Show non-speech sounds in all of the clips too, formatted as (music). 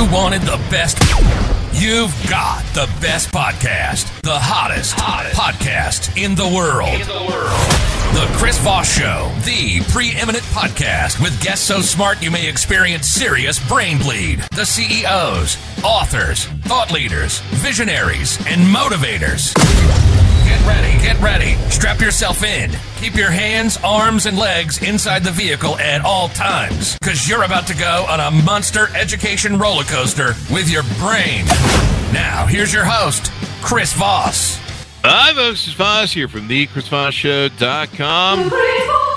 You wanted the best. You've got the best podcast, the hottest, hottest. podcast in the world. In the world. The Chris Voss Show, the preeminent podcast with guests so smart you may experience serious brain bleed. The CEOs, authors, thought leaders, visionaries, and motivators. Get ready, get ready. Strap yourself in. Keep your hands, arms, and legs inside the vehicle at all times, because you're about to go on a monster education roller coaster with your brain. Now, here's your host, Chris Voss. Hi, folks. It's Voss here from the chris fonz thechrisvossshow.com.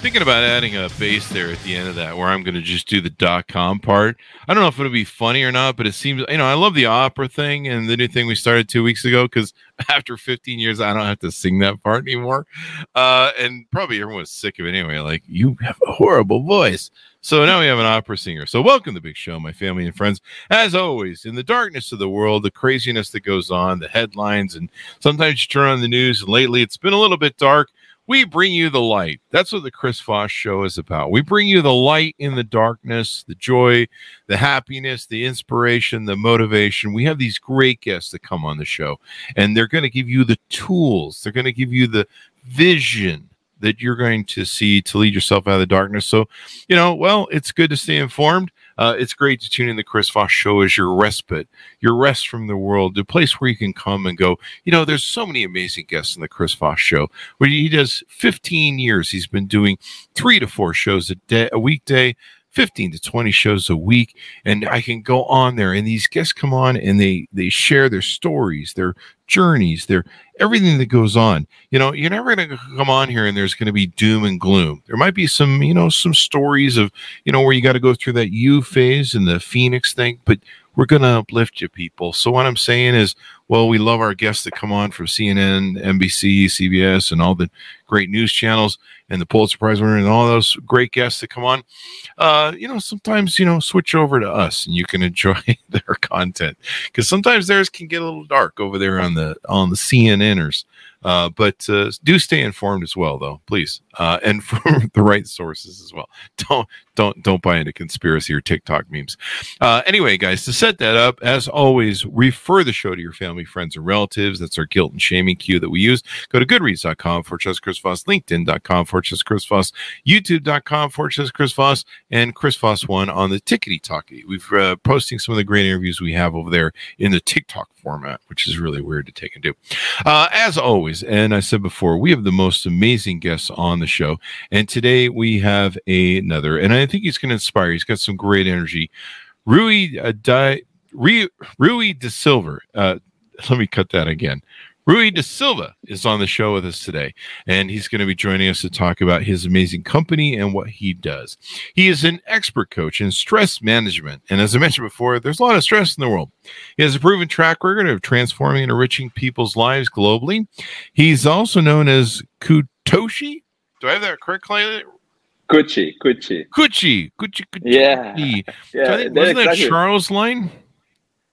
Thinking about adding a base there at the end of that where I'm going to just do the dot com part. I don't know if it'll be funny or not, but it seems, you know, I love the opera thing and the new thing we started two weeks ago because (laughs) after 15 years, I don't have to sing that part anymore. Uh, and probably everyone's sick of it anyway. Like, you have a horrible voice. So now we have an opera singer. So welcome to the big show, my family and friends. As always, in the darkness of the world, the craziness that goes on, the headlines, and sometimes you turn on the news, and lately it's been a little bit dark. We bring you the light. That's what the Chris Voss show is about. We bring you the light in the darkness, the joy, the happiness, the inspiration, the motivation. We have these great guests that come on the show, and they're going to give you the tools. They're going to give you the vision that you're going to see to lead yourself out of the darkness. So, you know, well, it's good to stay informed. Uh, it's great to tune in the Chris Voss show as your respite, your rest from the world, the place where you can come and go. You know, there's so many amazing guests in the Chris Voss show where he does 15 years. He's been doing three to four shows a day, a weekday. 15 to 20 shows a week and i can go on there and these guests come on and they they share their stories their journeys their everything that goes on. You know you're never going to come on here and there's going to be doom and gloom. There might be some you know some stories of you know where you got to go through that you phase and the phoenix thing but we're going to uplift you people. So what i'm saying is well we love our guests that come on from cnn nbc cbs and all the great news channels and the pulitzer prize winner and all those great guests that come on. Uh, you know, sometimes, you know, switch over to us and you can (laughs) enjoy their content. Because sometimes theirs can get a little dark over there on the, on the CNNers. Uh, but uh, do stay informed as well, though, please, uh, and (laughs) from the right sources as well. Don't don't don't buy into conspiracy or TikTok memes. Uh, anyway, guys, to set that up, as always, refer the show to your family, friends, and relatives. That's our guilt and shaming cue that we use. Go to Goodreads.com for Chris Voss, LinkedIn.com for Chris Voss, YouTube.com for Chris Voss, and Chris Voss one on the Tickety Talkie. We've uh, posting some of the great interviews we have over there in the TikTok format, which is really weird to take and do. Uh, as always, and I said before, we have the most amazing guests on the show, and today we have another, and I think he's going to inspire. He's got some great energy. Rui uh, Di, Rui, Rui de Silver. Uh, let me cut that again. Rui de Silva is on the show with us today, and he's going to be joining us to talk about his amazing company and what he does. He is an expert coach in stress management, and as I mentioned before, there's a lot of stress in the world. He has a proven track record of transforming and enriching people's lives globally. He's also known as Kutoshi. Do I have that correctly? Kuchi, Kuchi. Kuchi, Kuchi, Kuchi. Yeah. yeah. Yeah, I think, wasn't that exactly- Charo's line?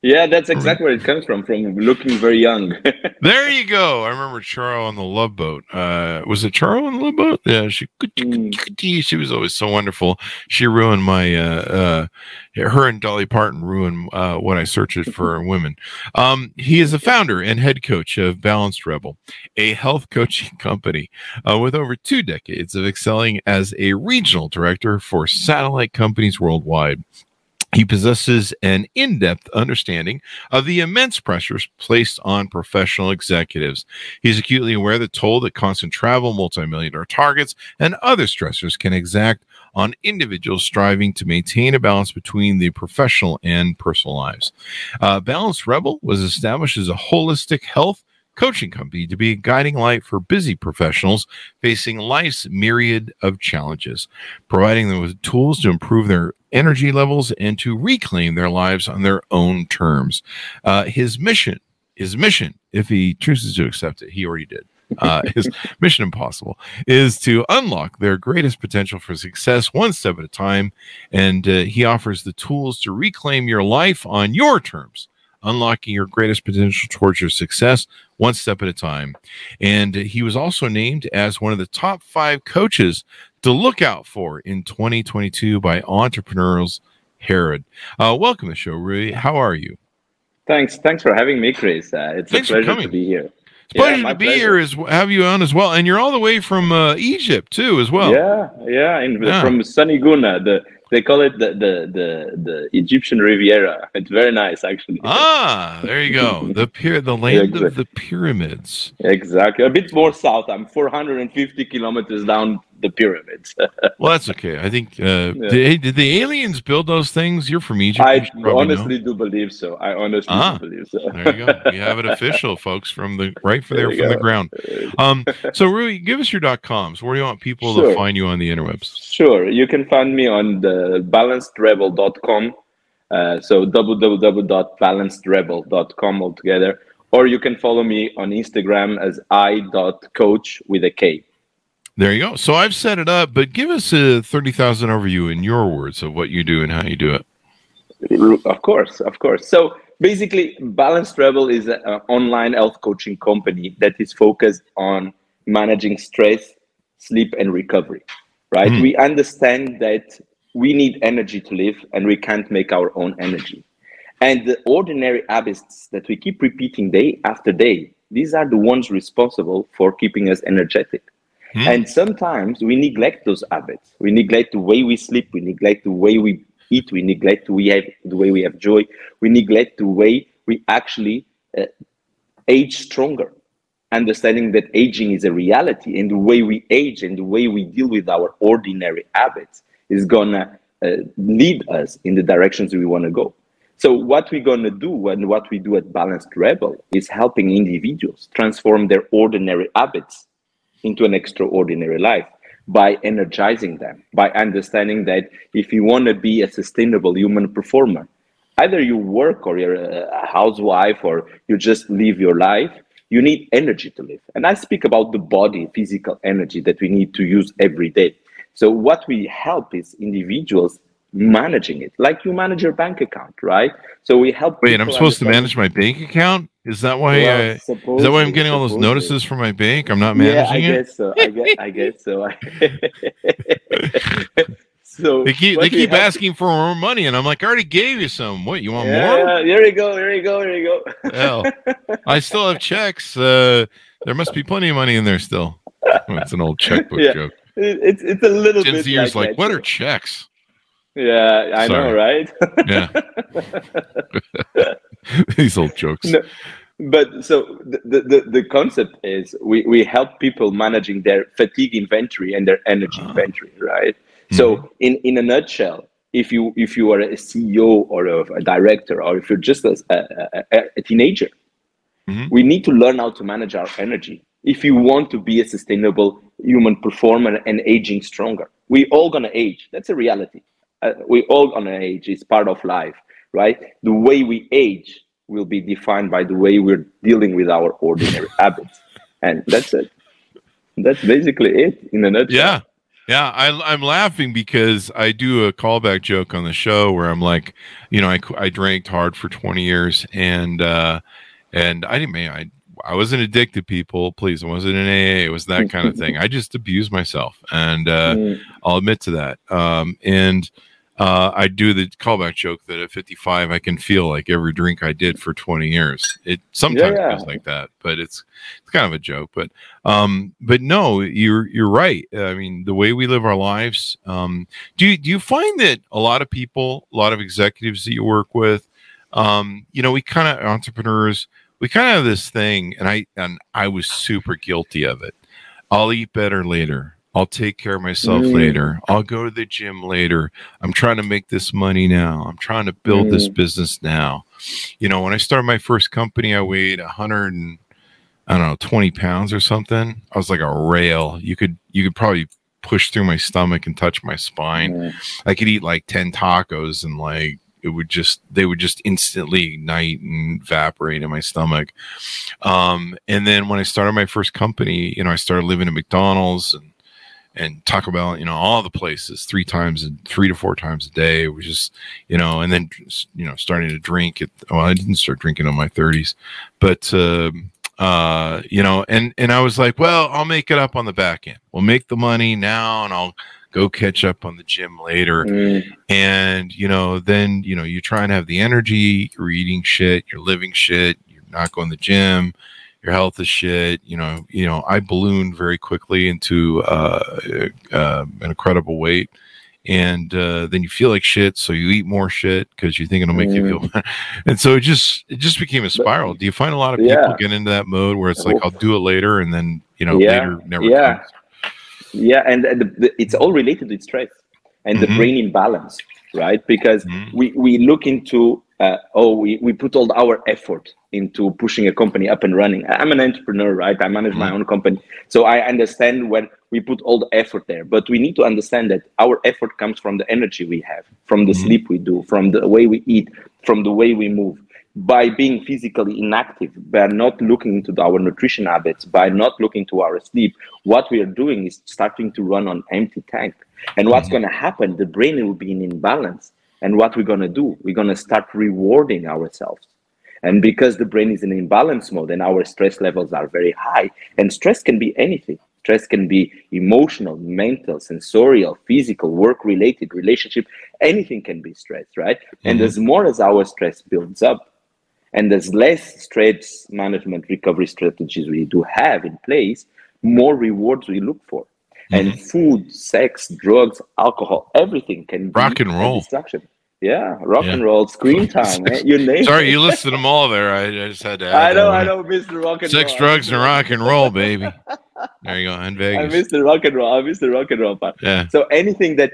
Yeah, that's exactly where it comes from, from looking very young. (laughs) There you go. I remember Charo on the Love Boat. Uh, was it Charo on the Love Boat? Yeah, she Mm. she was always so wonderful. She ruined my uh, uh, her and Dolly Parton ruined uh, what I searched (laughs) for women. Um, he is the founder and head coach of Balanced Rebel, a health (laughs) coaching company uh, with over two decades of excelling as a regional director for satellite companies worldwide. He possesses an in depth understanding of the immense pressures placed on professional executives. He's acutely aware of the toll that constant travel, multi-million dollar targets, and other stressors can exact on individuals striving to maintain a balance between the professional and personal lives. Uh, Balanced Rebel was established as a holistic health coaching company to be a guiding light for busy professionals facing life's myriad of challenges, providing them with tools to improve their energy levels and to reclaim their lives on their own terms. Uh, his mission, his mission, if he chooses to accept it, he already did. Uh, (laughs) his mission impossible is to unlock their greatest potential for success one step at a time and uh, he offers the tools to reclaim your life on your terms unlocking your greatest potential towards your success one step at a time and he was also named as one of the top five coaches to look out for in 2022 by Entrepreneurs Herald. Uh, welcome to the show, Rui. How are you? Thanks. Thanks for having me, Chris. Uh, it's Thanks a pleasure to be here. It's a pleasure to be pleasure. here, is have you on as well, and you're all the way from uh, Egypt too, as well. Yeah, yeah, in, Yeah. from Sunny Gouna. The they call it the, the the the Egyptian Riviera. It's very nice, actually. Ah, there you go. (laughs) The pyra- the land of exactly. the pyramids. Exactly. A bit more south. I'm 450 kilometers down the pyramids. (laughs) Well, that's okay. I think. Uh, Yeah. did, did the aliens build those things? You're from Egypt. I probably know. honestly do believe so. I honestly Ah. do believe so. There you go. (laughs) We have it official, folks, from the right for there There from the ground. (laughs) Um, so Rui, give us your dot coms. Where do you want people to find you on the interwebs? Sure. You can find me on the balancedrebel.com. Uh, so www.balancedrebel.com altogether. Or you can follow me on Instagram as i.coach with a K. There you go. So I've set it up, but give us a thirty thousand overview in your words of what you do and how you do it. Of course, of course. So basically, Balanced Rebel is an online health coaching company that is focused on managing stress, sleep, and recovery. Right? Mm. We understand that we need energy to live, and we can't make our own energy. And the ordinary habits that we keep repeating day after day, these are the ones responsible for keeping us energetic. Hmm. And sometimes we neglect those habits. We neglect the way we sleep. We neglect the way we eat. We neglect we have, the way we have joy. We neglect the way we actually uh, age stronger. Understanding that aging is a reality, and the way we age and the way we deal with our ordinary habits is gonna uh, lead us in the directions we want to go. So what we're gonna do and what we do at Balanced Rebel is helping individuals transform their ordinary habits into an extraordinary life by energizing them, by understanding that if you want to be a sustainable human performer, either you work or you're a housewife or you just live your life, you need energy to live. And I speak about the body, physical energy that we need to use every day. So what we help is individuals managing it, like you manage your bank account, right? So we help. Wait, I'm supposed to manage my bank account? Is that why? Well, I, is that why I'm getting all those notices from my bank? I'm not Yeah, I managing it. guess so. I guess, I guess so. (laughs) so They keep they keep have to- asking for more money, and I'm like, I already gave you some. What you want yeah, more? yeah, Here you go. Here you go. Here you go. Hell, I still have checks. Uh, there must be plenty of money in there still. It's an old checkbook Yeah. joke. It- it's it's a little Gen bit like, that, what are checks? Yeah, I know, right? Yeah, (laughs) these old jokes. No. but so the, the, the, concept is we, we help people managing their fatigue inventory and their energy Ah. inventory right Mm-hmm. so in, in a nutshell if you if you are a ceo or a, a director or if you're just a, a, a, teenager Mhm. we need to learn how to manage our energy if you want to be a sustainable human performer and aging stronger we all gonna age that's a reality uh, we all gonna age it's part of life right? The way we age will be defined by the way we're dealing with our ordinary (laughs) habits. And that's it. That's basically it in a nutshell. Yeah. Yeah, I, I'm laughing because I do a callback joke on the show where I'm like, you know, I, I drank hard for 20 years and uh, and I didn't mean I I wasn't addicted, people. Please, I wasn't in AA. It was that kind of thing. (laughs) I just abused myself, and uh, Mm, I'll admit to that. Um, and uh, I do the callback joke that at 55 I can feel like every drink I did for 20 years. It sometimes Yeah, feels like that, but it's it's kind of a joke. But um, but no, you're you're right. I mean, the way we live our lives. Um, do you, do you find that a lot of people, a lot of executives that you work with, um, you know, we kind of entrepreneurs, we kind of have this thing, and I and I was super guilty of it. I'll eat better later. I'll take care of myself Mm. later. I'll go to the gym later. I'm trying to make this money now. I'm trying to build this Mm. business now. You know, when I started my first company, I weighed 100 and I don't know, 20 pounds or something. I was like a rail. You could you could probably push through my stomach and touch my spine. mm, I could eat like 10 tacos and like it would just they would just instantly ignite and evaporate in my stomach. Um, and then when I started my first company, you know, I started living at McDonald's and and Taco Bell, you know, all the places three times and three to four times a day. It was just, you know, and then you know, starting to drink it. Well, I didn't start drinking in my 30s, but um uh, you know, and and I was like, well, I'll make it up on the back end. We'll make the money now, and I'll go catch up on the gym later. Mm. And, you know, then, you know, you try and have the energy, you're eating shit, you're living shit, you're not going to the gym, your health is shit. You know, you know, I ballooned very quickly into uh, uh, an incredible weight. And uh, then you feel like shit, so you eat more shit because you think it'll make you Mm. feel. (laughs) and so it just it just became a spiral. Do you find a lot of people Yeah. get into that mode where it's like. I'll do it later, and then you know Yeah, later never yeah. comes. Yeah, and, the, the, it's all related with stress and the Mhm. brain imbalance, right? Because Mhm. we, we look into, uh, oh, we, we put all our effort into pushing a company up and running. I'm an entrepreneur, right? I manage my Mhm. own company. So I understand when we put all the effort there. But we need to understand that our effort comes from the energy we have, from the Mhm. sleep we do, from the way we eat, from the way we move. By being physically inactive, by not looking into our nutrition habits, by not looking to our sleep, what we are doing is starting to run on empty tank. And what's Mhm. going to happen? The brain will be in imbalance. And what we're going to do? We're going to start rewarding ourselves. And because the brain is in imbalance mode and our stress levels are very high, and stress can be anything. Stress can be emotional, mental, sensorial, physical, work related, relationship, anything can be stress, right? And Mhm. as more as our stress builds up, and as less stress management recovery strategies we do have in place, more rewards we look for. And food, sex, drugs, alcohol, everything can be Rock and roll. distraction. Yeah, rock Yeah. and roll, screen (laughs) time, eh? you name Sorry, it. you listed them all there. I, I just had to. I know, I know, Mr. Rock and roll. Sex, Roll. drugs, and rock and roll, baby. There you go, in Vegas. (laughs) I Vegas. miss the rock and roll. I miss the rock and roll part. Yeah. So anything that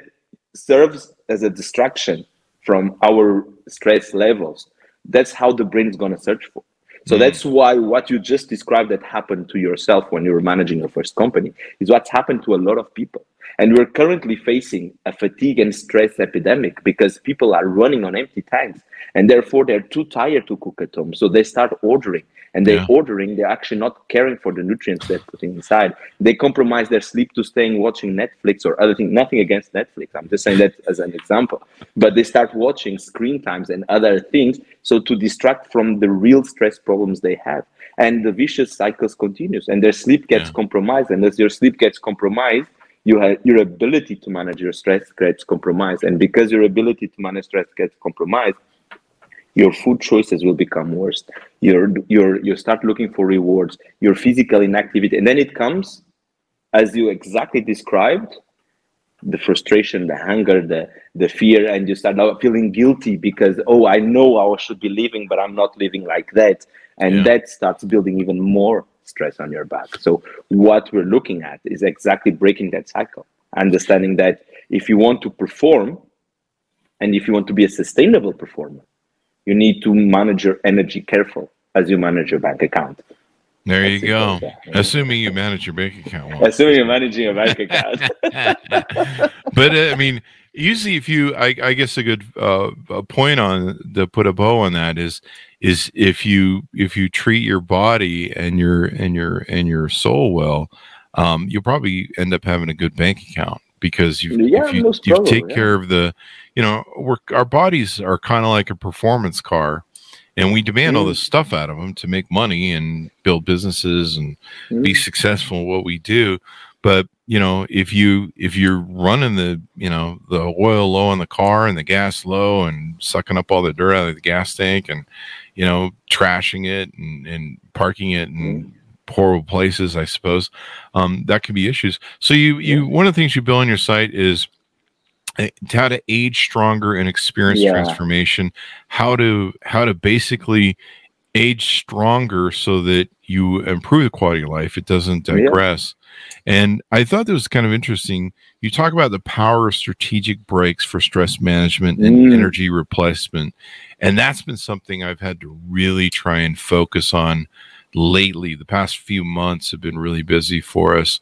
serves as a distraction from our stress levels, that's how the brain is going to search for. So Mm. that's why what you just described that happened to yourself when you were managing your first company is what's happened to a lot of people. And we're currently facing a fatigue and stress epidemic because people are running on empty tanks and therefore they're too tired to cook at home. So they start ordering and they're Yeah. ordering, they're actually not caring for the nutrients they're putting inside. They compromise their sleep to staying watching Netflix or other things. Nothing against Netflix. I'm just saying that as an example. But they start watching screen times and other things so to distract from the real stress problems they have. And the vicious cycles continues and their sleep gets Yeah. compromised. And as your sleep gets compromised, you have your ability to manage your stress gets compromised. And because your ability to manage stress gets compromised, your food choices will become worse. You're, you're, you start looking for rewards, your physical inactivity. And then it comes, as you exactly described, the frustration, the hunger, the, the fear, and you start feeling guilty because, oh, I know I should be living, but I'm not living like that. And Yeah. that starts building even more stress on your back. So, what we're looking at is exactly breaking that cycle, understanding that if you want to perform and if you want to be a sustainable performer, you need to manage your energy careful as you manage your bank account. There you That's go. like. Assuming you manage your bank account well. Assuming you're managing a bank account. (laughs) but uh, I mean, usually, if you, I, I guess a good uh, a point on to put a bow on that is, is if you if you treat your body and your and your and your soul well, um, you'll probably end up having a good bank account because you Yeah, if you you take yeah. care of the, you know, we're, our bodies are kind of like a performance car. And we demand all Mm. this stuff out of them to make money and build businesses and be Mm. successful in what we do but you know if you if you're running the you know the oil low in the car and the gas low and sucking up all the dirt out of the gas tank and you know trashing it and, and parking it in horrible places i suppose um, that could be issues. So you you one of the things you build on your site is uh, how to age stronger and experience Yeah. transformation how to how to basically age stronger so that you improve the quality of life it doesn't Yeah. digress and i thought that was kind of interesting you talk about the power of strategic breaks for stress management and Mm. energy replacement and that's been something i've had to really try and focus on lately the past few months have been really busy for us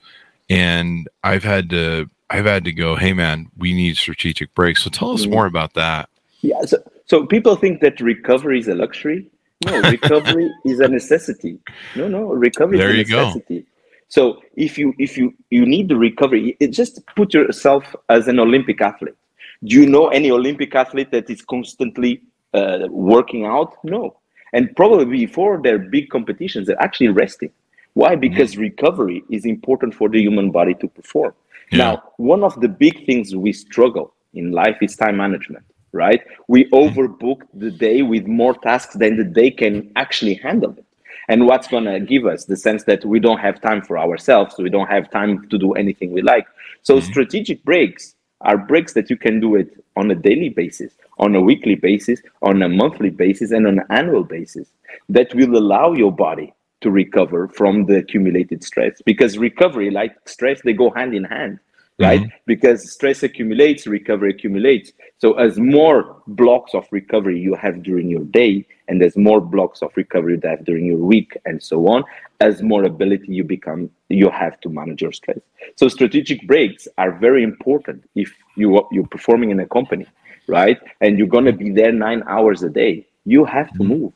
and i've had to i've had to go hey man we need strategic breaks so tell us Mm. more about that Yeah. So, so people think that recovery is a luxury. No, recovery (laughs) is a necessity. No, no, recovery There is a go. necessity. So if you if you you need the recovery, it, just put yourself as an Olympic athlete. Do you know any Olympic athlete that is constantly uh, working out? No, and probably before their big competitions, they're actually resting. Why? Because recovery is important for the human body to perform. Yeah. Now, one of the big things we struggle in life is time management, right? We mm-hmm. overbook the day with more tasks than the day can actually handle it. And what's going to give us the sense that we don't have time for ourselves, we don't have time to do anything we like. So, mm-hmm. strategic breaks are breaks that you can do it on a daily basis, on a weekly basis, on a monthly basis, and on an annual basis that will allow your body to recover from the accumulated stress because recovery like stress they go hand in hand right? Mm-hmm. because stress accumulates recovery accumulates. So as more blocks of recovery you have during your day and as more blocks of recovery you have during your week and so on as more ability you become you have to manage your stress. So strategic breaks are very important if you you're performing in a company right? And you're going to be there 9 hours a day. You have to mm-hmm. move.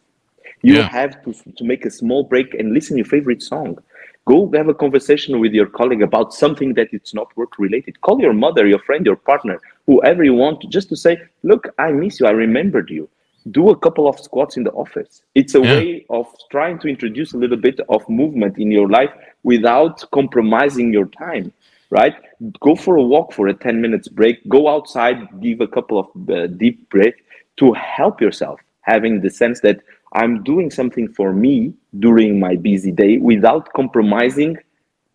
You yeah. have to, to make a small break and listen your favorite song go have a conversation with your colleague about something that it's not work related. Call your mother your friend your partner whoever you want just to say look i miss you. I remembered you. Do a couple of squats in the office. It's a yeah. way of trying to introduce a little bit of movement in your life without compromising your time right? Go for a walk for a 10 minutes break. Go outside give a couple of uh, deep breaths to help yourself having the sense that I'm doing something for me during my busy day without compromising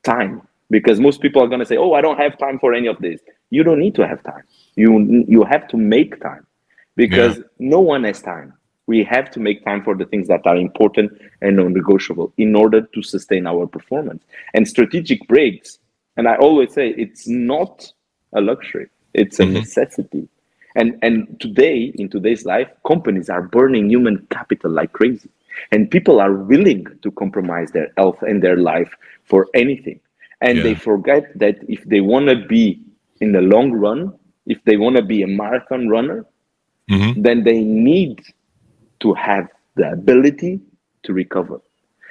time. Because most people are going to say, "Oh, I don't have time for any of this." You don't need to have time. You you have to make time because yeah. no one has time. We have to make time for the things that are important and non-negotiable in order to sustain our performance. And strategic breaks, and I always say it's not a luxury; it's a mm-hmm. necessity and and today in today's life companies are burning human capital like crazy and people are willing to compromise their health and their life for anything and yeah. they forget that if they want to be in the long run if they want to be a marathon runner mm-hmm. then they need to have the ability to recover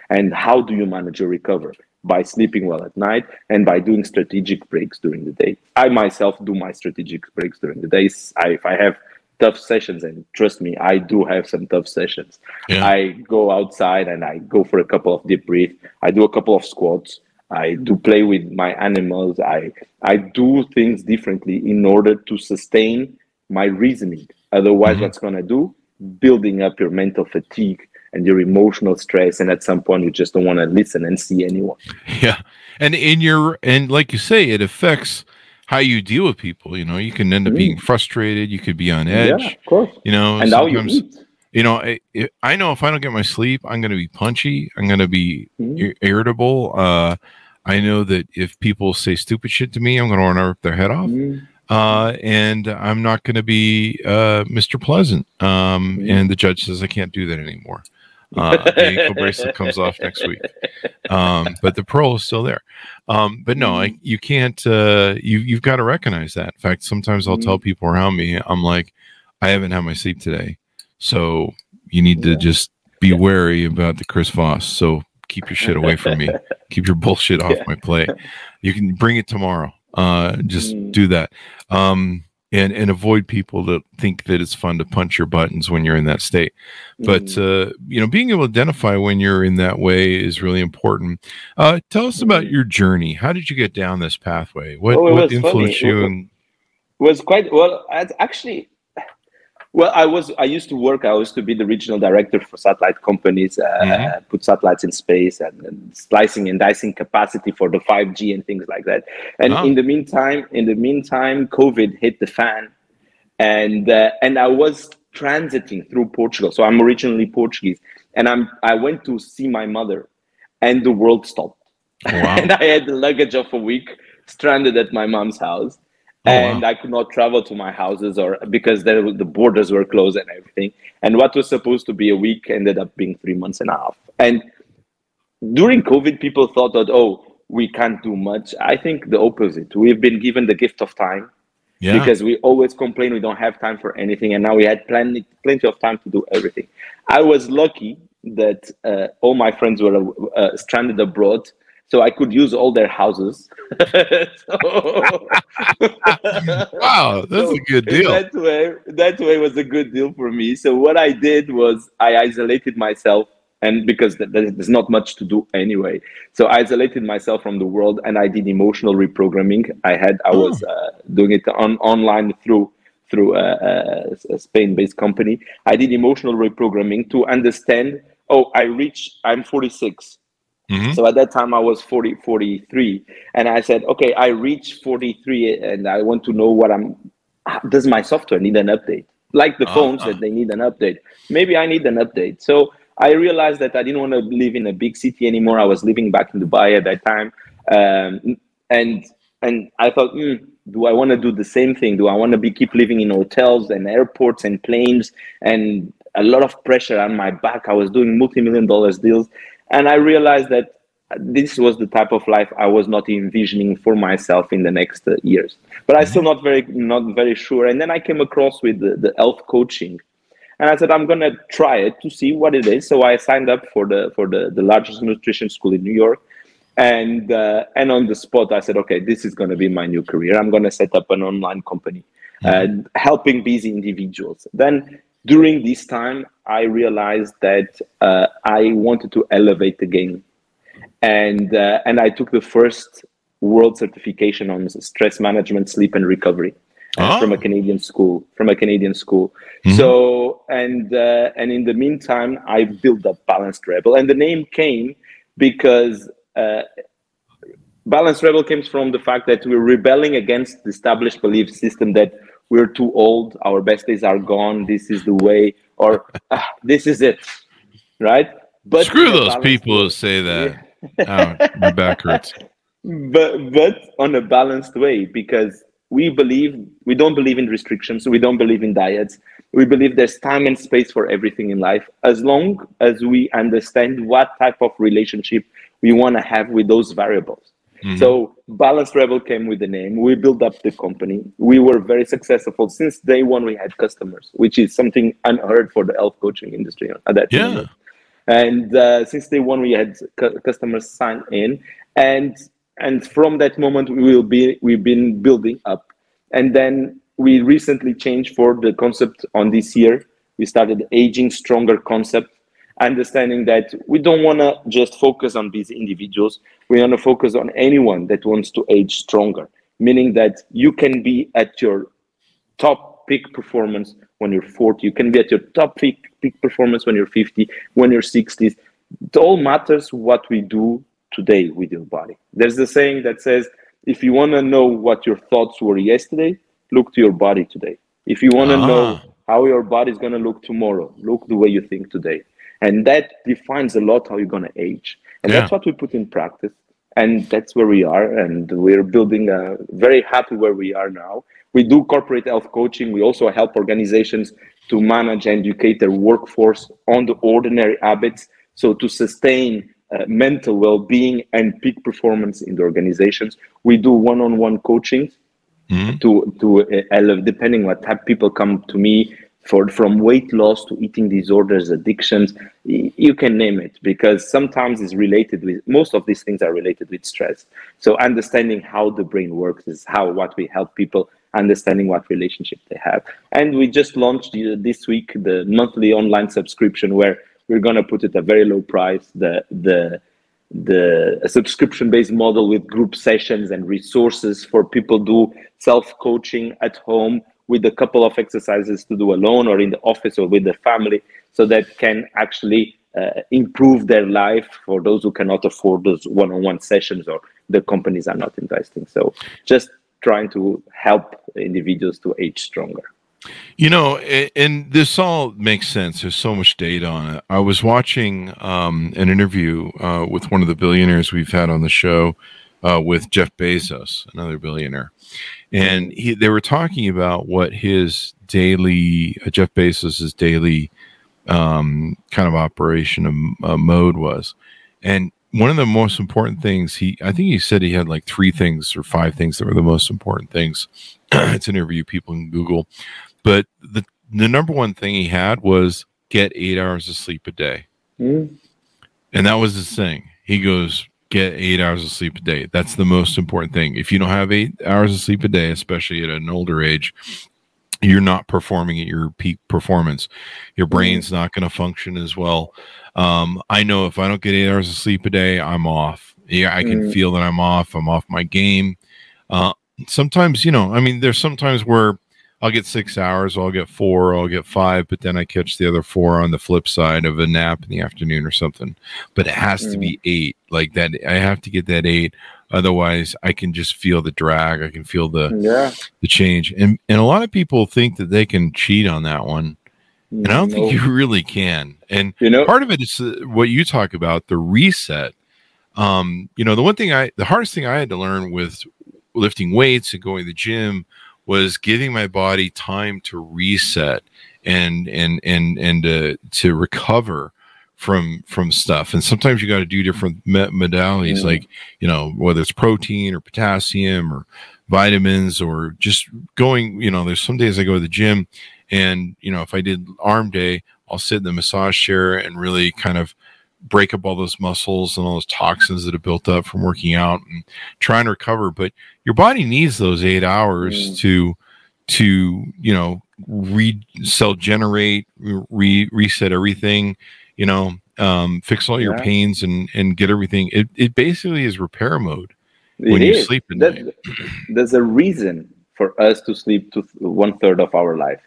and how do you manage your recovery by sleeping well at night and by doing strategic breaks during the day. I myself do my strategic breaks during the days. I, if I have tough sessions, and trust me, I do have some tough sessions. Yeah. I go outside and I go for a couple of deep breaths. I do a couple of squats. I do play with my animals. I I do things differently in order to sustain my reasoning. Otherwise, mm-hmm. what's gonna do? Building up your mental fatigue and your emotional stress and at some point you just don't want to listen and see anyone yeah and in your and like you say it affects how you deal with people you know you can end up mm. being frustrated you could be on edge yeah, of course you know and now you eat. you know I, I know if i don't get my sleep i'm going to be punchy i'm going to be mm. irritable uh i know that if people say stupid shit to me i'm going to want to rip their head off mm. Uh, and I'm not going to be uh, Mr. Pleasant. Um, and the judge says I can't do that anymore. Uh, the ankle bracelet comes off next week, um, but the pearl is still there. Um, but no, I, you can't. Uh, you you've got to recognize that. In fact, sometimes I'll tell mm-hmm. people around me, I'm like, I haven't had my sleep today, so you need to just be wary about the Chris Voss. So keep your shit away from me. (laughs) keep your bullshit off my plate. You can bring it tomorrow. Uh, just mm. do that. Um, and and avoid people that think that it's fun to punch your buttons when you're in that state but mm. uh, you know being able to identify when you're in that way is really important uh, tell us about mm-hmm. your journey how did you get down this pathway what, oh, what influenced funny. you and was quite well actually well, I was I used to work. I used to be the regional director for satellite companies, uh, mm-hmm. put satellites in space and, and, slicing and dicing capacity for the five G and things like that. And oh. in the meantime, in the meantime, COVID hit the fan, and uh, and I was transiting through Portugal. So I'm originally Portuguese, and I'm I went to see my mother, and the world stopped, wow. (laughs) and I had the luggage of a week stranded at my mom's house Oh, and wow. I could not travel to my houses or because there, the borders were closed and everything. And what was supposed to be a week ended up being three months and a half. And during COVID, people thought that oh, we can't do much. I think the opposite. We've been given the gift of time. Yeah. Because we always complain we don't have time for anything, and now we had plenty plenty of time to do everything. I was lucky that uh, all my friends were uh, stranded abroad, so I could use all their houses. (laughs) so, (laughs) wow, that's so a good deal. That way, that way was a good deal for me. So what I did was I isolated myself and because there's not much to do anyway so i isolated myself from the world and i did emotional reprogramming i had i was oh. uh, doing it on online through through a, a, a spain-based company i did emotional reprogramming to understand oh i reach i'm 46 Mm-hmm. So at that time I was 40, 43. And I said, okay, I reached 43 and I want to know what I'm, does my software need an update? Like the uh, phones uh. that they need an update. Maybe I need an update. So I realized that I didn't want to live in a big city anymore. I was living back in Dubai at that time. Um, and, and I thought, mm, do I want to do the same thing? Do I want to be keep living in hotels and airports and planes and a lot of pressure on my back? I was doing multi-million dollars deals and I realized that this was the type of life I was not envisioning for myself in the next uh, years. But I still not very not very sure. And then I came across with the, the health coaching, and I said I'm gonna try it to see what it is. So I signed up for the for the, the largest nutrition school in New York, and uh, and on the spot I said, okay, this is gonna be my new career. I'm gonna set up an online company, uh, helping busy individuals. Then during this time, I realized that uh, I wanted to elevate the game, and uh, and I took the first world certification on stress management, sleep, and recovery. Uh, oh. From a Canadian school, from a Canadian school. Mm-hmm. So and uh, and in the meantime, I built up Balanced Rebel, and the name came because uh, Balanced Rebel comes from the fact that we're rebelling against the established belief system that we're too old, our best days are gone, this is the way, or (laughs) ah, this is it, right? But screw those people who say that. Yeah. oh, my back hurts. (laughs) But but on a balanced way, because we believe we don't believe in restrictions, we don't believe in diets. We believe there's time and space for everything in life, as long as we understand what type of relationship we want to have with those variables. Mm-hmm. So Balanced Rebel came with the name. We built up the company. We were very successful since day one. We had customers, which is something unheard for the health coaching industry at that yeah. And uh, since day one, we had cu- customers sign in, and and from that moment, we will be we've been building up. And then we recently changed for the concept on this year. We started aging stronger concept understanding that we don't want to just focus on these individuals. We want to focus on anyone that wants to age stronger, meaning that you can be at your top peak performance when you're 40. You can be at your top peak, peak performance when you're 50, when you're 60. It all matters what we do today with your body. There's a saying that says, if you want to know what your thoughts were yesterday, look to your body today. If you want to ah. know how your body is going to look tomorrow, look the way you think today and that defines a lot how you're going to age. And yeah. that's what we put in practice. And that's where we are. And we're building a very happy where we are now. We do corporate health coaching. We also help organizations to manage and educate their workforce on the ordinary habits. So to sustain uh, mental well-being and peak performance in the organizations. We do one-on-one coaching mm-hmm. to to uh, depending what type people come to me for from weight loss to eating disorders addictions you can name it because sometimes it's related with most of these things are related with stress. So understanding how the brain works is how what we help people understanding what relationship they have. And we just launched uh, this week the monthly online subscription where we're going to put it at a very low price the the the subscription based model with group sessions and resources for people do self coaching at home with a couple of exercises to do alone or in the office or with the family so that can actually uh, improve their life for those who cannot afford those one-on-one sessions or the companies are not investing so just trying to help individuals to age stronger you know, and this all makes sense. There's so much data on it. I was watching um, an interview uh, with one of the billionaires we've had on the show, uh, with Jeff Bezos, another billionaire, and he, they were talking about what his daily uh, Jeff Bezos's daily um, kind of operation of, uh, mode was, and one of the most important things he I think he said he had like three things or five things that were the most important things. (clears throat) it's an interview people can Google, but the the number one thing he had was get eight hours of sleep a day, mm. and that was his thing. He goes, get eight hours of sleep a day. That's the most important thing. If you don't have eight hours of sleep a day, especially at an older age, you're not performing at your peak performance. Your brain's not going to function as well. Um, I know if I don't get eight hours of sleep a day, I'm off. Yeah, I can Mm. feel that I'm off. I'm off my game. Uh, sometimes, you know, I mean, there's sometimes where I'll get six hours, I'll get four, I'll get five, but then I catch the other four on the flip side of a nap in the afternoon or something. But it has to be eight, like that. I have to get that eight. Otherwise, I can just feel the drag. I can feel the Yeah. the change. And and a lot of people think that they can cheat on that one, and I don't think you really can. And You know, part of it is uh, what you talk about the reset um you know the one thing i the hardest thing i had to learn with lifting weights and going to the gym was giving my body time to reset and and and and uh, to recover from from stuff. And sometimes you got to do different modalities like you know whether it's protein or potassium or vitamins or just going you know there's some days i go to the gym and you know if i did arm day i'll sit in the massage chair and really kind of break up all those muscles and all those toxins that have built up from working out and trying to recover but your body needs those eight hours Mm. to to you know re cell generate re reset everything you know um fix all your Yeah. pains and and get everything it, it basically is repair mode it when you is. sleep at That- night. (clears throat) there's a reason for us to sleep to one third of our life,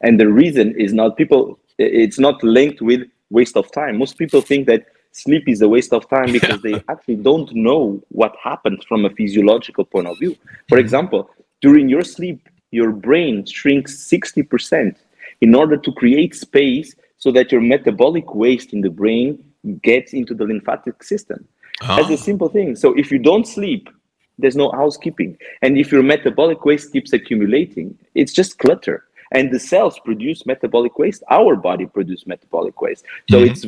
and the reason is not people. It's not linked with waste of time. Most people think that sleep is a waste of time because they actually don't know what happens from a physiological point of view. For mm-hmm. example, during your sleep, your brain shrinks sixty percent in order to create space so that your metabolic waste in the brain gets into the lymphatic system. That's Oh, a ah. simple thing. So if you don't sleep, there's no housekeeping. And if your metabolic waste keeps accumulating, it's just clutter. And the cells produce metabolic waste. Our body produce metabolic waste. So Mhm. it's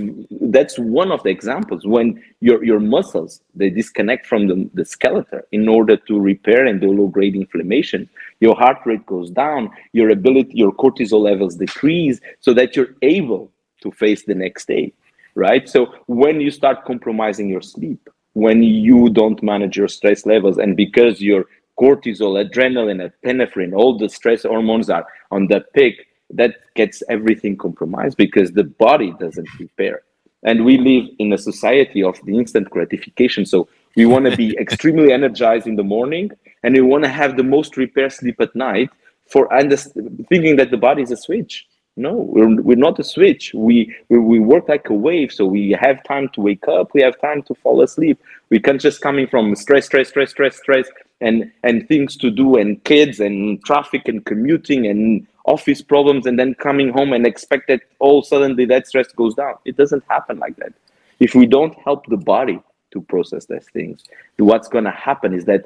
that's one of the examples when your your muscles they disconnect from the, the skeleton in order to repair and do low grade inflammation. Your heart rate goes down, your ability, your cortisol levels decrease, so that you're able to face the next day right? So when you start compromising your sleep, when you don't manage your stress levels, and because your cortisol, adrenaline, epinephrine, all the stress hormones are on the peak, that gets everything compromised because the body doesn't repair. And we live in a society of the instant gratification. So we want to be (laughs) extremely energized in the morning and we want to have the most repair sleep at night for under- thinking that the body is a switch. No, we're, we're not a switch. We, we we work like a wave, so we have time to wake up. We have time to fall asleep. We can't just coming from stress, stress, stress, stress, stress, and and things to do, and kids, and traffic, and commuting, and office problems, and then coming home and expect that all suddenly that stress goes down. It doesn't happen like that. If we don't help the body to process those things, what's going to happen is that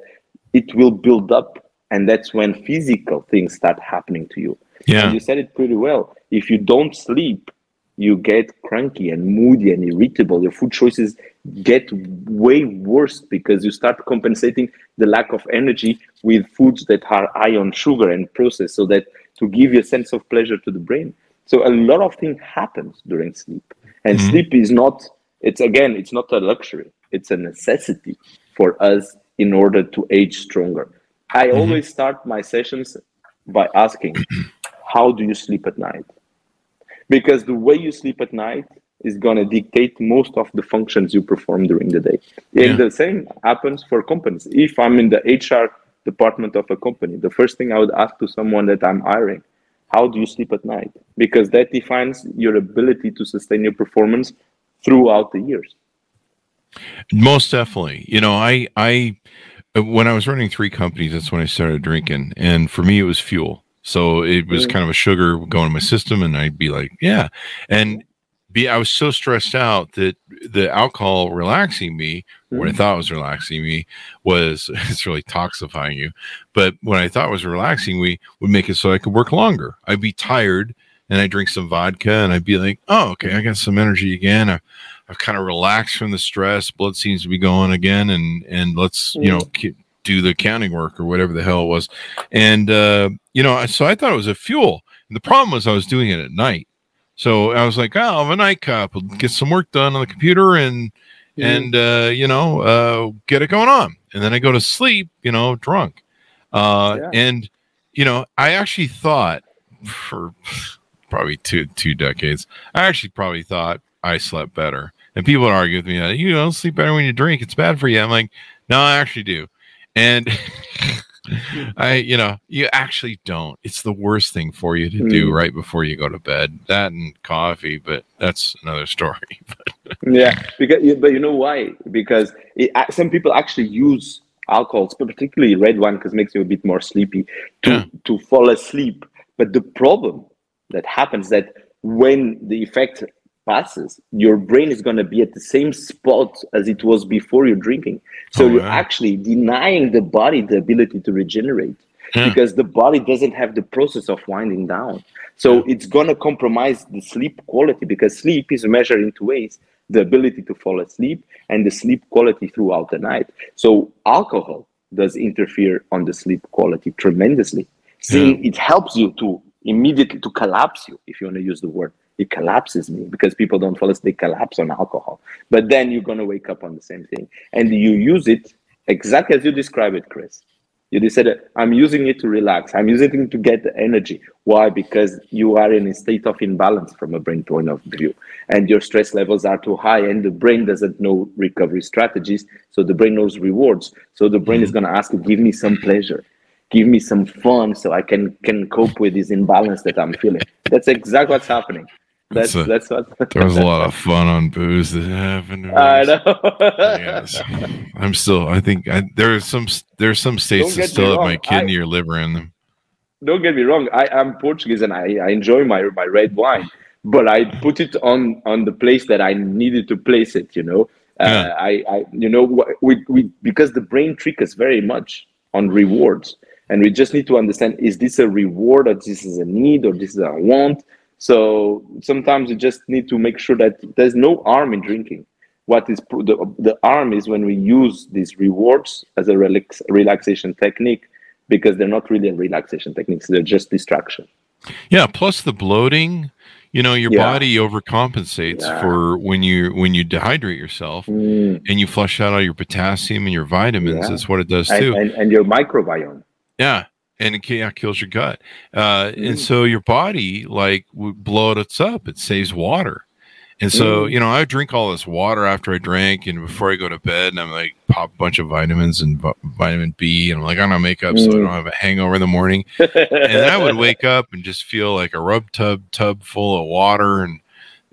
it will build up, and that's when physical things start happening to you. yeah And you said it pretty well. If you don't sleep, you get cranky and moody and irritable. Your food choices get way worse because you start compensating the lack of energy with foods that are high on sugar and processed so that to give you a sense of pleasure to the brain. So a lot of things happens during sleep. And Mhm. sleep is not it's again, it's not a luxury. It's a necessity for us in order to age stronger. I Mhm. always start my sessions by asking, (clears throat) how do you sleep at night? Because the way you sleep at night is going to dictate most of the functions you perform during the day. Yeah. And the same happens for companies. If I'm in the HR department of a company, the first thing I would ask to someone that I'm hiring, how do you sleep at night? Because that defines your ability to sustain your performance throughout the years. Most definitely. You know, I I when I was running three companies, that's when I started drinking, and for me, it was fuel. So it was Mm. kind of a sugar going in my system, and I'd be like, yeah, and be I was so stressed out that the alcohol relaxing me, what I Mm. thought was relaxing me, was (laughs) it's really toxifying you. But what I thought was relaxing me would make it so I could work longer. I'd be tired, and I drink some vodka, and I'd be like, oh, okay, I got some energy again. I, I've kind of relaxed from the stress. Blood seems to be going again, and and let's you know ki- do the counting work or whatever the hell it was. And uh, you know, so I thought it was a fuel. And the problem was I was doing it at night. So I was like, oh, I'll have a night cop. I'll get some work done on the computer, and and uh, you know, uh, get it going on. And then I go to sleep, you know, drunk. Uh, Yeah. And you know, I actually thought for probably two two decades. I actually probably thought I slept better, and people would argue with me that you don't sleep better when you drink. It's bad for you. I'm like, no, I actually do, and. (laughs) (laughs) I, you know, you actually don't. It's the worst thing for you to mm. do right before you go to bed. That and coffee, but that's another (laughs) story. yeah, because but you know why? Because it, some people actually use alcohols, particularly red wine, because it makes you a bit more sleepy to yeah. to fall asleep. But the problem that happens that when the effect passes, your brain is going to be at the same spot as it was before you're drinking. So oh, you're actually denying the body the ability to regenerate yeah. because the body doesn't have the process of winding down. So yeah. it's going to compromise the sleep quality because sleep is measured in two ways the ability to fall asleep and the sleep quality throughout the night. So alcohol does interfere on the sleep quality tremendously. Hmm. Seeing yeah. it helps you to immediately to collapse you, if you want to use the word it collapses me because people don't fall asleep, they collapse on alcohol. But then you're going to wake up on the same thing. And you use it exactly as you describe it, Chris. You said, I'm using it to relax. I'm using it to get the energy. Why? Because you are in a state of imbalance from a brain point of view. And your stress levels are too high, and the brain doesn't know recovery strategies. So the brain knows rewards. So the brain is mm-hmm. going to ask you, give me some pleasure give me some fun so I can can cope with this imbalance that I'm feeling. That's exactly what's happening. That's a, that's what. (laughs) there was a lot of fun on booze that happened. I know. yes. I'm still. I think I, there's some there's some states that still have my kidney I, or liver in them. Don't get me wrong. I am Portuguese and I, I enjoy my my red wine, but I put it on on the place that I needed to place it. You know. Uh, yeah. I, I, you know, we, we, because the brain trick us very much on rewards, and we just need to understand: is this a reward, or this is a need, or this is a want? So sometimes you just need to make sure that there's no harm in drinking. What is the, the harm is when we use these rewards as a relax, relaxation technique because they're not really a relaxation techniques, they're just distraction. Yeah, plus the bloating, you know, your yeah. body overcompensates yeah. for when you when you dehydrate yourself mm. and you flush out all your potassium and your vitamins. Yeah. That's what it does too. And, and, and your microbiome. Yeah, and it yeah, kills your gut. Uh, mm. And so your body like would blow it up. It saves water. And so, mm. you know, I drink all this water after I drink and before I go to bed, and I'm like, pop a bunch of vitamins and v- vitamin B, and I'm like, I'm gonna make up mm. so I mm. don't have a hangover in the morning. (laughs) and I would wake up and just feel like a rub tub tub full of water, and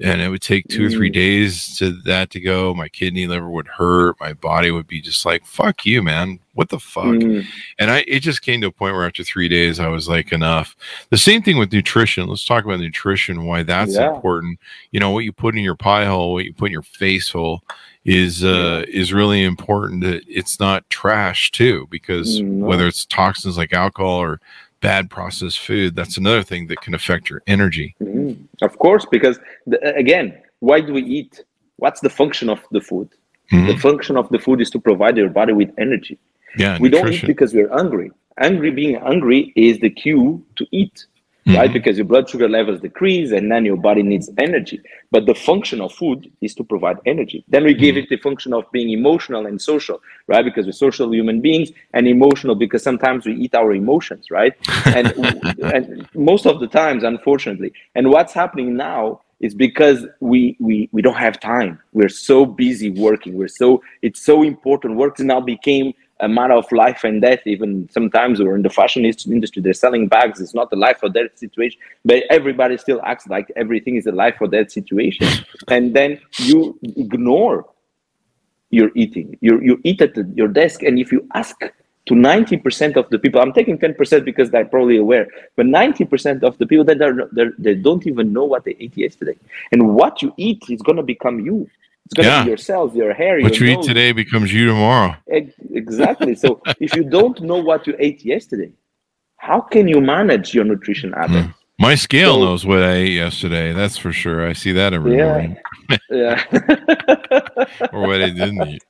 and it would take two or three mm. days to that to go. My kidney liver would hurt. My body would be just like, "Fuck you, man! What the fuck?" Mm. And I, it just came to a point where after three days, I was like, "Enough." The same thing with nutrition. Let's talk about nutrition. Why that's yeah. important. You know, what you put in your pie hole, what you put in your face hole, is uh, is really important. That it's not trash too, because no. whether it's toxins like alcohol or bad processed food, that's another thing that can affect your energy. Mm, of course, because the, again, why do we eat? What's the function of the food? Mm-hmm. The function of the food is to provide your body with energy. Yeah, we nutrition. don't eat because we're hungry. Hungry, being hungry, is the cue to eat mm-hmm. right? Because your blood sugar levels decrease and then your body needs energy. But the function of food is to provide energy. Then we give mm-hmm. it the function of being emotional and social, right? Because we're social human beings and emotional because sometimes we eat our emotions, right? (laughs) And, and most of the times, unfortunately. And what's happening now is because we, we we don't have time. We're so busy working. We're so it's so important. Work now became a matter of life and death. Even sometimes we're in the fashion industry, they're selling bags. It's not a life or death situation, but everybody still acts like everything is a life or death situation. (laughs) and then you ignore your eating. You you eat at the, your desk, and if you ask to 90% of the people, I'm taking 10% because they're probably aware, but 90% of the people that are they don't even know what they ate yesterday. And what you eat is going to become you. It's going to yeah. be your your hair. What your you nose. eat today becomes you tomorrow. Exactly. so (laughs) if you don't know what you ate yesterday, how can you manage your nutrition hmm. habits? Mm. My scale so, knows what I ate yesterday. That's for sure. I see that every yeah, morning. yeah. (laughs) or what I didn't eat.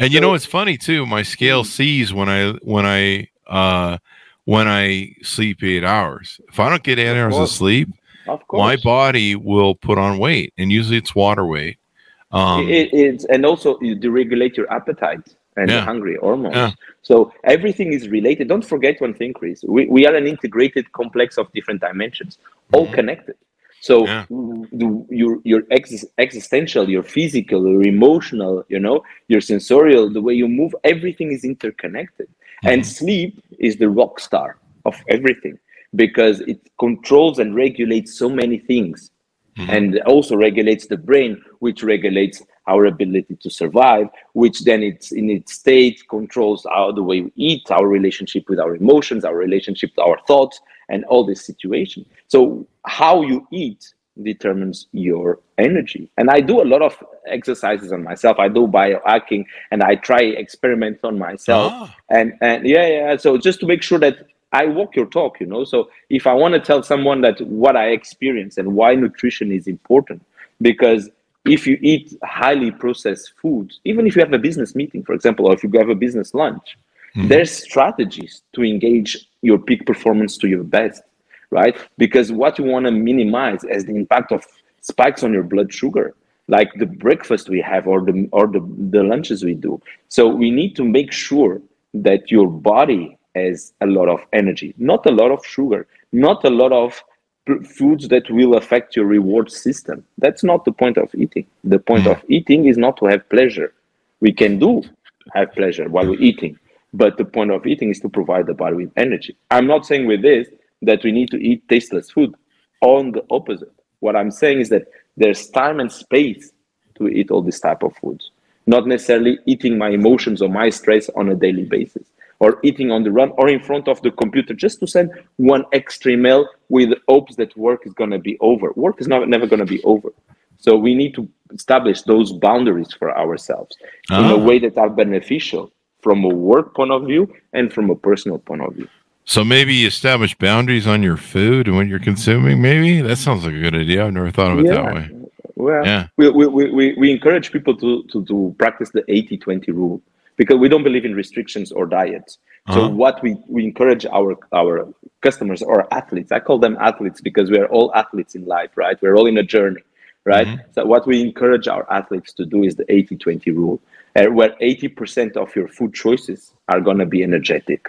And you know it's funny too. My scale hmm. sees when I when I uh when I sleep eight hours. If I don't get eight hours of sleep, of course. My body will put on weight, and usually it's water weight. Um, it, it's and also you deregulate your appetite and Yeah. hungry hormones. Yeah. So everything is related. Don't forget one thing, Chris. We, we are an integrated complex of different dimensions, all connected. So Mm-hmm. Yeah. the, your your ex- existential, your physical, your emotional, you know, your sensorial, the way you move, everything is interconnected. And sleep is the rock star of everything because it controls and regulates so many things and also regulates the brain, which regulates our ability to survive, which then it's in its state controls our the way we eat, our relationship with our emotions, our relationship to our thoughts, and all this situation. So how you eat determines your energy. And I do a lot of exercises on myself. I do biohacking and I try experiments on myself. Ah. And and yeah, yeah. So just to make sure that I walk your talk, you know. So if I want to tell someone that what I experience and why nutrition is important, because if you eat highly processed foods, even if you have a business meeting, for example, or if you have a business lunch, mm-hmm. there's strategies to engage your peak performance to your best, right? Because what you want to minimize is the impact of spikes on your blood sugar, like the breakfast we have or the or the, the lunches we do. So we need to make sure that your body has a lot of energy, not a lot of sugar, not a lot of foods that will affect your reward system. That's not the point of eating. The point of mm-hmm. eating is not to have pleasure. We can do have pleasure while we're eating, but the point of eating is to provide the body with energy. I'm not saying with this that we need to eat tasteless food. On the opposite, what I'm saying is that there's time and space to eat all this type of foods, not necessarily eating my emotions or my stress on a daily basis or eating on the run or in front of the computer just to send one extra email with hopes that work is going to be over. Work is not never going to be over. So we need to establish those boundaries for ourselves in Ah. a way that are beneficial from a work point of view and from a personal point of view. So maybe you establish boundaries on your food and what you're consuming. Maybe that sounds like a good idea. I've never thought of it that way. Well, Yeah. we, we, we, we, we encourage people to, to, to practice the 80 20 rule because we don't believe in restrictions or diets. So, Uh-huh. what we, we encourage our, our customers or athletes, I call them athletes because we are all athletes in life, right? We're all in a journey, right? So, what we encourage our athletes to do is the 80 20 rule, uh, where 80% of your food choices are going to be energetic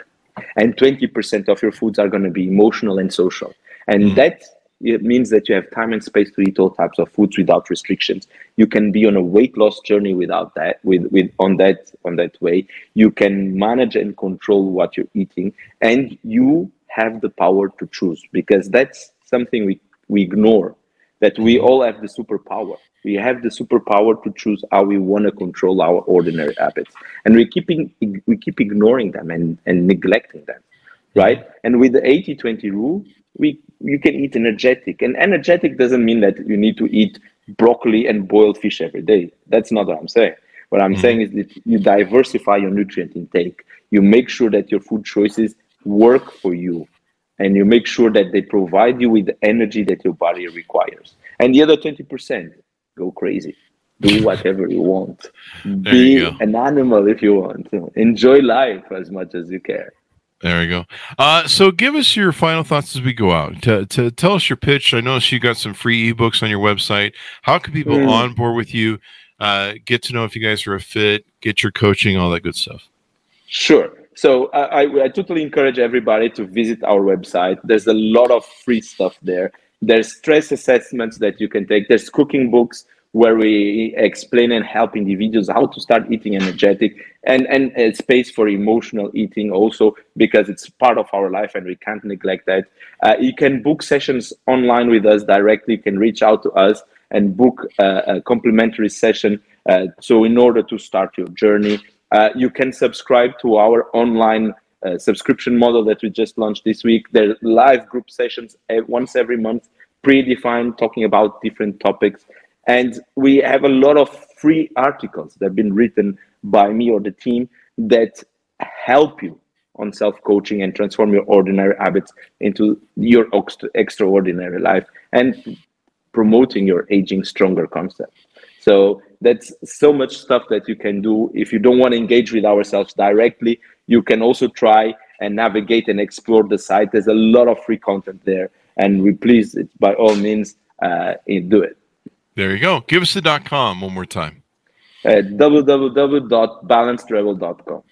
and 20% of your foods are going to be emotional and social. And that it means that you have time and space to eat all types of foods without restrictions. You can be on a weight loss journey without that, with, with on that on that way. You can manage and control what you're eating, and you have the power to choose because that's something we, we ignore. That we mm-hmm. all have the superpower. We have the superpower to choose how we want to control our ordinary habits, and we keeping we keep ignoring them and, and neglecting them mm-hmm. right? And with the 80-20 rule, we you can eat energetic. And energetic doesn't mean that you need to eat broccoli and boiled fish every day. That's not what I'm saying. What I'm mm-hmm. saying is that you diversify your nutrient intake. You make sure that your food choices work for you. And you make sure that they provide you with the energy that your body requires. And the other 20%, go crazy. Do (laughs) whatever you want. There Be you an animal if you want. Enjoy life as much as you can. There we go. Uh, so give us your final thoughts as we go out. To, to tell us your pitch. I noticed you got some free ebooks on your website. How can people Mm. onboard with you? Uh, get to know if you guys are a fit. Get your coaching, all that good stuff. Sure. So I, I, I totally encourage everybody to visit our website. There's a lot of free stuff there. There's stress assessments that you can take. There's cooking books where we explain and help individuals how to start eating energetic and, and a space for emotional eating also because it's part of our life and we can't neglect that. Uh, you can book sessions online with us directly. You can reach out to us and book uh, a complimentary session. Uh, so in order to start your journey, uh, you can subscribe to our online uh, subscription model that we just launched this week. There are live group sessions uh, once every month, predefined, talking about different topics. And we have a lot of free articles that have been written by me or the team that help you on self coaching and transform your ordinary habits into your extraordinary life and promoting your aging stronger concept. So that's so much stuff that you can do. If you don't want to engage with ourselves directly, you can also try and navigate and explore the site. There's a lot of free content there, and we please, by all means, uh, do it. There you go. Give us the dot com one more time. Uh, www.balancedrebel.com.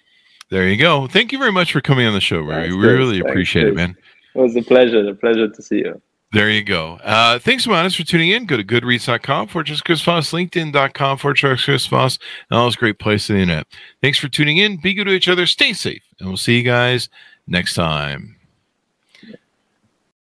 There you go. Thank you very much for coming on the show, Ray. That's We really Thanks, appreciate it, man. It was a pleasure. A pleasure to see you. There you go. Uh, thanks, Monis, for tuning in. Go to goodreads.com, Fortress Chris Voss, LinkedIn.com, Fortress Chris Voss, and all those great places on the internet. Thanks for tuning in. Be good to each other. Stay safe. And we'll see you guys next time.